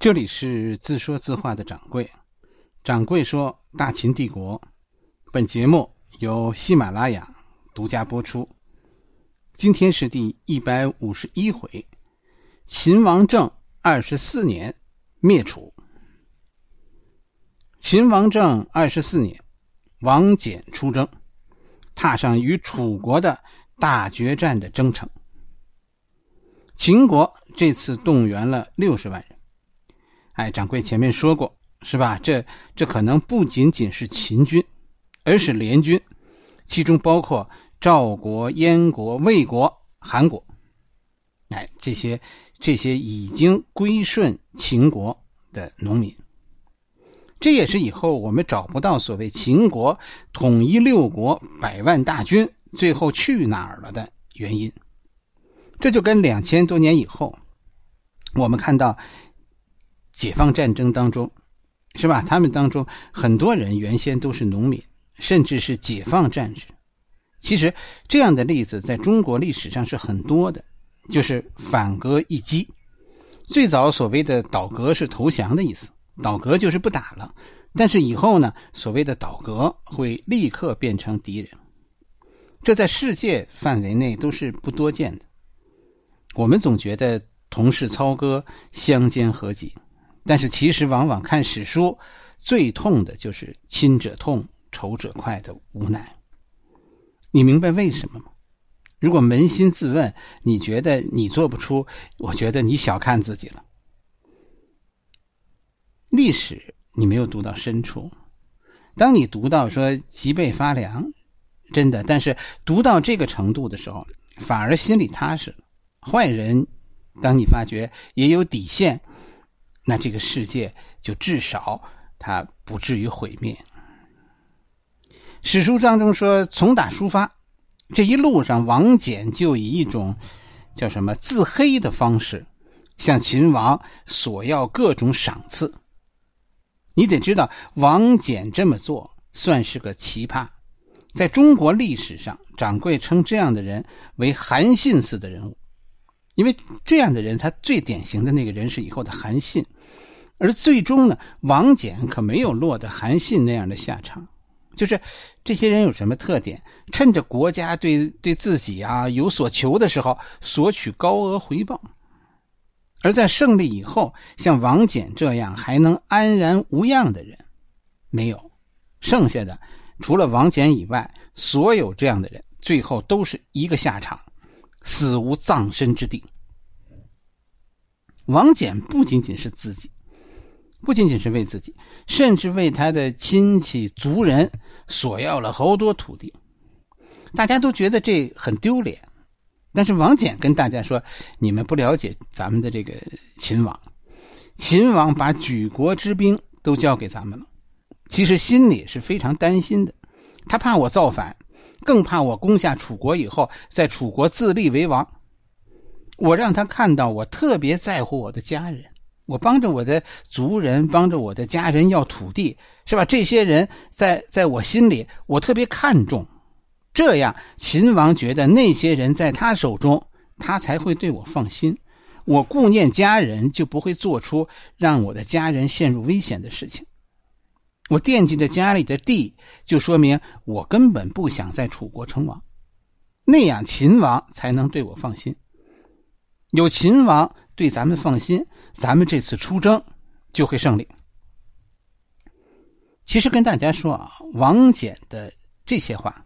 这里是自说自话的掌柜。掌柜说：“大秦帝国。”本节目由喜马拉雅独家播出。今天是第一百五十一回。秦王政二十四年灭楚。秦王政二十四年，王翦出征，踏上与楚国的大决战的征程。秦国这次动员了六十万人。哎，掌柜前面说过是吧？这这可能不仅仅是秦军，而是联军，其中包括赵国、燕国、魏国、韩国。哎，这些这些已经归顺秦国的农民，这也是以后我们找不到所谓秦国统一六国百万大军最后去哪儿了的原因。这就跟两千多年以后，我们看到解放战争当中，是吧？他们当中很多人原先都是农民，甚至是解放战士。其实这样的例子在中国历史上是很多的，就是反戈一击。最早所谓的倒戈是投降的意思，倒戈就是不打了。但是以后呢，所谓的倒戈会立刻变成敌人，这在世界范围内都是不多见的。我们总觉得同是操戈，相煎何急，但是其实往往看史书，最痛的就是亲者痛，仇者快的无奈。你明白为什么吗？如果扪心自问，你觉得你做不出，我觉得你小看自己了。历史你没有读到深处，当你读到说脊背发凉，真的，但是读到这个程度的时候，反而心里踏实了。坏人，当你发觉也有底线，那这个世界就至少它不至于毁灭。史书当中说，从打出发这一路上，王翦就以一种叫什么自黑的方式，向秦王索要各种赏赐。你得知道，王翦这么做算是个奇葩，在中国历史上，掌柜称这样的人为韩信似的人物。因为这样的人，他最典型的那个人是以后的韩信，而最终呢，王翦可没有落得韩信那样的下场。就是这些人有什么特点？趁着国家对对自己啊有所求的时候，索取高额回报；而在胜利以后，像王翦这样还能安然无恙的人，没有。剩下的除了王翦以外，所有这样的人，最后都是一个下场。死无葬身之地。王翦不仅仅是自己，不仅仅是为自己，甚至为他的亲戚族人索要了好多土地。大家都觉得这很丢脸，但是王翦跟大家说：“你们不了解咱们的这个秦王，秦王把举国之兵都交给咱们了，其实心里是非常担心的，他怕我造反。”更怕我攻下楚国以后，在楚国自立为王。我让他看到我特别在乎我的家人，我帮着我的族人，帮着我的家人要土地，是吧？这些人在在我心里，我特别看重。这样，秦王觉得那些人在他手中，他才会对我放心。我顾念家人，就不会做出让我的家人陷入危险的事情。我惦记着家里的地，就说明我根本不想在楚国称王，那样秦王才能对我放心。有秦王对咱们放心，咱们这次出征就会胜利。其实跟大家说啊，王翦的这些话，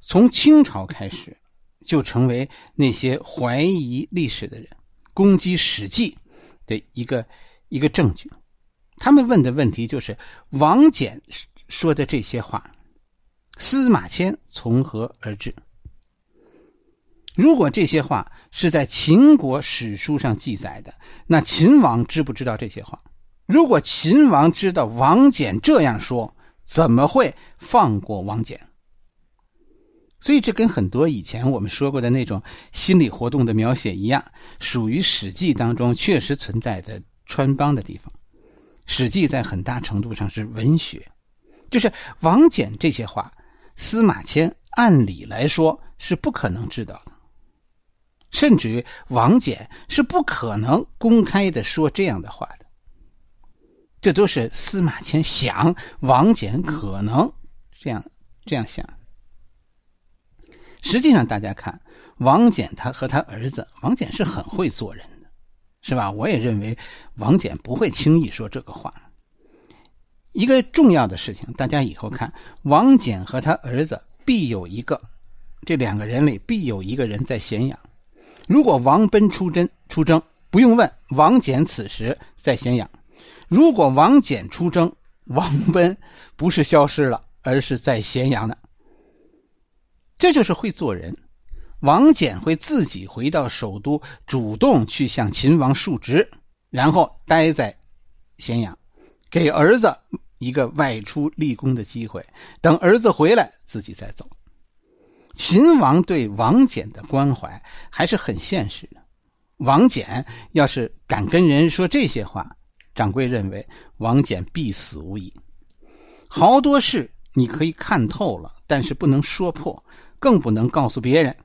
从清朝开始就成为那些怀疑历史的人攻击《史记》的一个一个证据。他们问的问题就是王翦说的这些话，司马迁从何而至？如果这些话是在秦国史书上记载的，那秦王知不知道这些话？如果秦王知道王翦这样说，怎么会放过王翦？所以这跟很多以前我们说过的那种心理活动的描写一样，属于《史记》当中确实存在的穿帮的地方。《史记》在很大程度上是文学，就是王翦这些话，司马迁按理来说是不可能知道的。《甚至于王翦是不可能公开的说这样的话的。这都是司马迁想王翦可能这样这样想。实际上，大家看王翦他和他儿子王翦是很会做人的，是吧？我也认为王翦不会轻易说这个话。一个重要的事情，大家以后看王翦和他儿子必有一个，这两个人里必有一个人在咸阳。如果王奔出征出征，不用问，王翦此时在咸阳；如果王翦出征，王奔不是消失了，而是在咸阳呢。这就是会做人。王翦会自己回到首都，主动去向秦王述职，然后待在咸阳，给儿子一个外出立功的机会。等儿子回来，自己再走。秦王对王翦的关怀还是很现实的。王翦要是敢跟人说这些话，掌柜认为王翦必死无疑。好多事你可以看透了，但是不能说破。更不能告诉别人，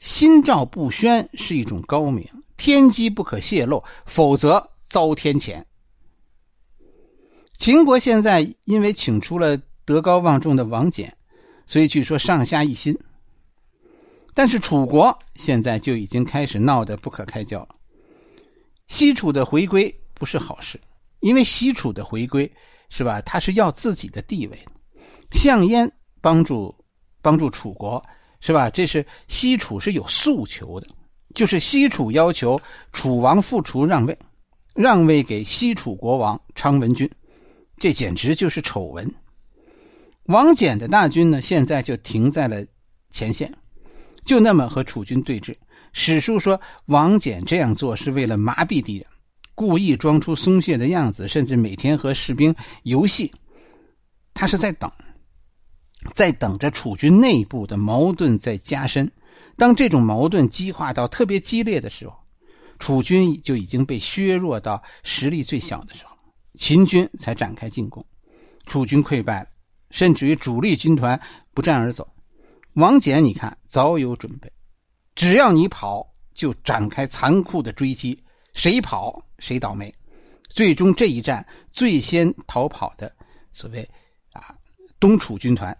心照不宣是一种高明，天机不可泄露，否则遭天谴。秦国现在因为请出了德高望重的王翦，所以据说上下一心。但是楚国现在就已经开始闹得不可开交了。西楚的回归不是好事，因为西楚的回归是吧？他是要自己的地位。项燕帮助。帮助楚国是吧？这是西楚是有诉求的，就是西楚要求楚王复楚让位，让位给西楚国王昌文君，这简直就是丑闻。王翦的大军呢，现在就停在了前线，就那么和楚军对峙。史书说王翦这样做是为了麻痹敌人，故意装出松懈的样子，甚至每天和士兵游戏，他是在等。在等着楚军内部的矛盾在加深，当这种矛盾激化到特别激烈的时候，楚军就已经被削弱到实力最小的时候，秦军才展开进攻，楚军溃败了，甚至于主力军团不战而走。王翦，你看早有准备，只要你跑，就展开残酷的追击，谁跑谁倒霉。最终这一战最先逃跑的，所谓啊东楚军团。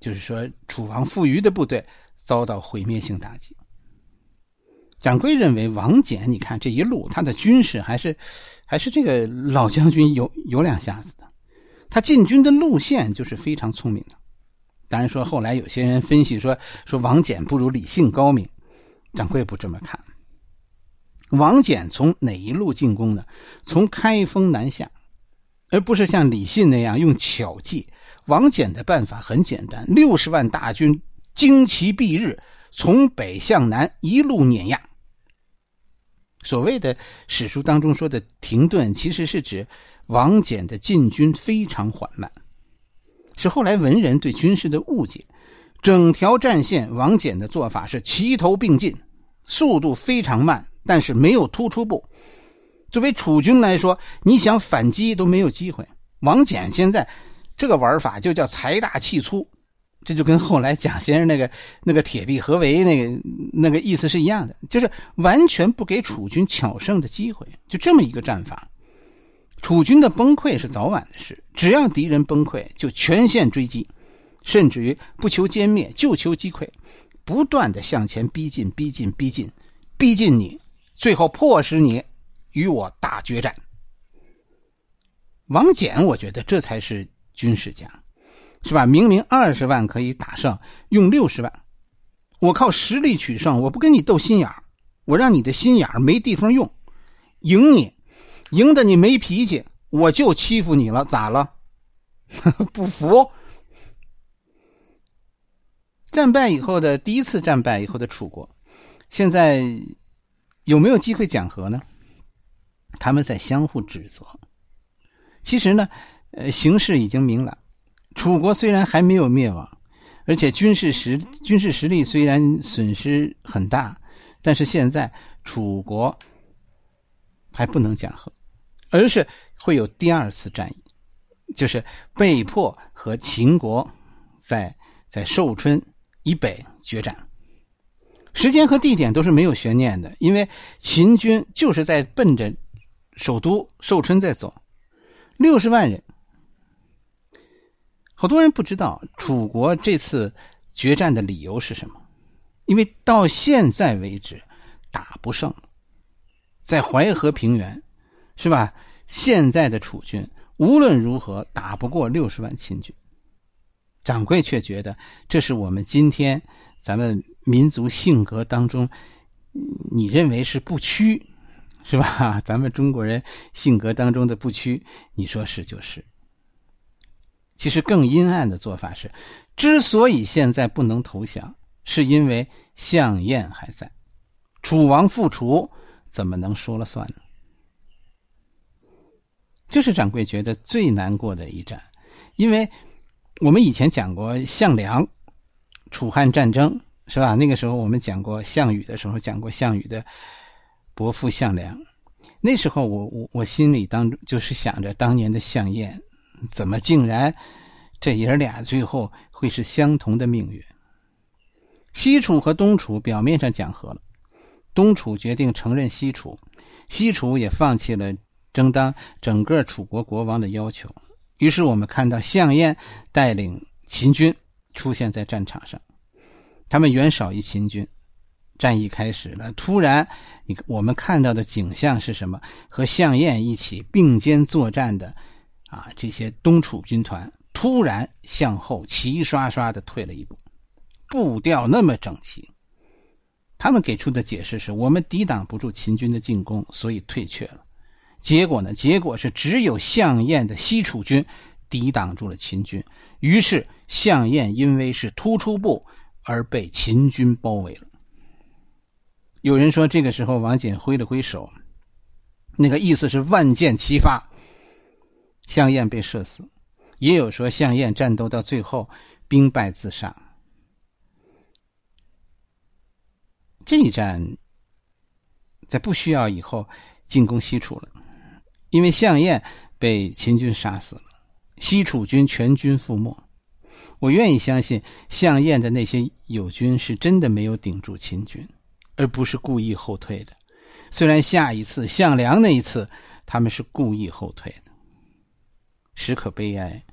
就是说，楚王傅余的部队遭到毁灭性打击。掌柜认为，王翦，你看这一路他的军事还是还是这个老将军有有两下子的。他进军的路线就是非常聪明的。当然说，后来有些人分析说说王翦不如李信高明，掌柜不这么看。王翦从哪一路进攻呢？从开封南下，而不是像李信那样用巧计。王翦的办法很简单：六十万大军旌旗蔽日，从北向南一路碾压。所谓的史书当中说的停顿，其实是指王翦的进军非常缓慢，是后来文人对军事的误解。整条战线，王翦的做法是齐头并进，速度非常慢，但是没有突出部。作为楚军来说，你想反击都没有机会。王翦现在。这个玩法就叫财大气粗，这就跟后来蒋先生那个 那个铁壁合围那个那个意思是一样的，就是完全不给楚军巧胜的机会，就这么一个战法。楚军的崩溃是早晚的事，只要敌人崩溃，就全线追击，甚至于不求歼灭，就求击溃，不断的向前逼近，逼近，逼近，逼近你，最后迫使你与我大决战。王翦，我觉得这才是。军事家，是吧？明明二十万可以打胜，用六十万，我靠实力取胜，我不跟你斗心眼儿，我让你的心眼儿没地方用，赢你，赢得你没脾气，我就欺负你了，咋了？不服？战败以后的第一次战败以后的楚国，现在有没有机会讲和呢？他们在相互指责。其实呢？呃，形势已经明朗，楚国虽然还没有灭亡，而且军事实军事实力虽然损失很大，但是现在楚国还不能讲和，而是会有第二次战役，就是被迫和秦国在在寿春以北决战。时间和地点都是没有悬念的，因为秦军就是在奔着首都寿春在走，六十万人。好多人不知道楚国这次决战的理由是什么，因为到现在为止打不胜，在淮河平原，是吧？现在的楚军无论如何打不过六十万秦军。掌柜却觉得这是我们今天咱们民族性格当中，你认为是不屈，是吧？咱们中国人性格当中的不屈，你说是就是。其实更阴暗的做法是，之所以现在不能投降，是因为项燕还在，楚王复楚，怎么能说了算呢？这是掌柜觉得最难过的一战，因为。我们以前讲过项梁，楚汉战争是吧？那个时候我们讲过项羽的时候，讲过项羽的伯父项梁。那时候我我我心里当中就是想着当年的项燕，怎么竟然这爷俩最后会是相同的命运？西楚和东楚表面上讲和了，东楚决定承认西楚，西楚也放弃了争当整个楚国国王的要求。于是我们看到项燕带领秦军出现在战场上，他们远少于秦军。战役开始了，突然，你我们看到的景象是什么？和项燕一起并肩作战的啊，这些东楚军团突然向后齐刷刷的退了一步，步调那么整齐。他们给出的解释是我们抵挡不住秦军的进攻，所以退却了。结果呢？结果是只有项燕的西楚军抵挡住了秦军，于是项燕因为是突出部而被秦军包围了。有人说，这个时候王翦挥了挥手，那个意思是万箭齐发，项燕被射死；也有说项燕战斗到最后兵败自杀。这一战在不需要以后进攻西楚了。因为项燕被秦军杀死了，西楚军全军覆没。我愿意相信项燕的那些友军是真的没有顶住秦军，而不是故意后退的。虽然下一次项梁那一次他们是故意后退的，实可悲哀。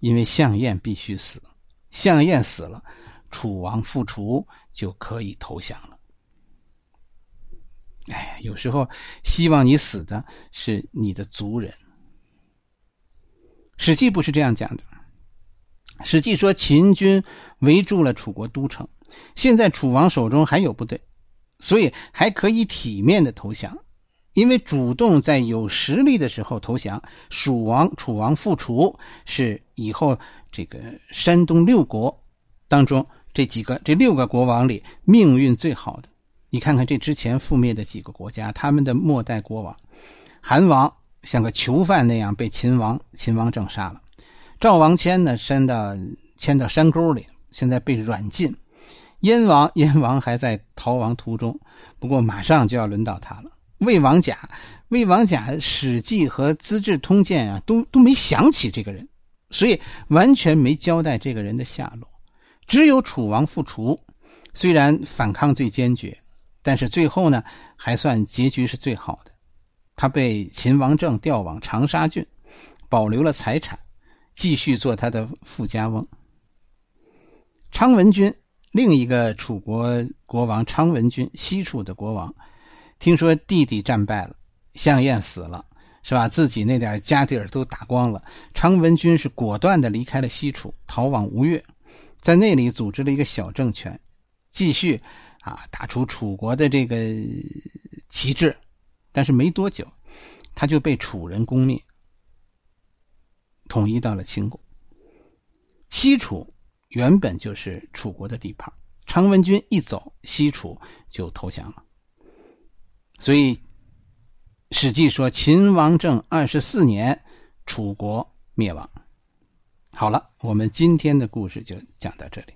因为项燕必须死，项燕死了，楚王复楚就可以投降了。哎，有时候希望你死的是你的族人。《史记》不是这样讲的，《史记》说秦军围住了楚国都城，现在楚王手中还有部队，所以还可以体面的投降。因为主动在有实力的时候投降，蜀王、楚王复楚是以后这个山东六国当中这几个、这六个国王里命运最好的。你看看这之前覆灭的几个国家，他们的末代国王，韩王像个囚犯那样被秦王秦王政杀了，赵王迁呢迁到迁到山沟里，现在被软禁，燕王燕王还在逃亡途中，不过马上就要轮到他了。魏王甲，魏王甲，《史记》和《资治通鉴》啊，都都没想起这个人，所以完全没交代这个人的下落。只有楚王复楚，虽然反抗最坚决。但是最后呢，还算结局是最好的。他被秦王政调往长沙郡，保留了财产，继续做他的富家翁。昌文君，另一个楚国国王昌文君，西楚的国王，听说弟弟战败了，项燕死了，是吧？自己那点家底儿都打光了。常文君是果断的离开了西楚，逃往吴越，在那里组织了一个小政权，继续。啊，打出楚国的这个旗帜，但是没多久，他就被楚人攻灭，统一到了秦国。西楚原本就是楚国的地盘，常文君一走，西楚就投降了。所以，《史记》说秦王政二十四年，楚国灭亡。好了，我们今天的故事就讲到这里。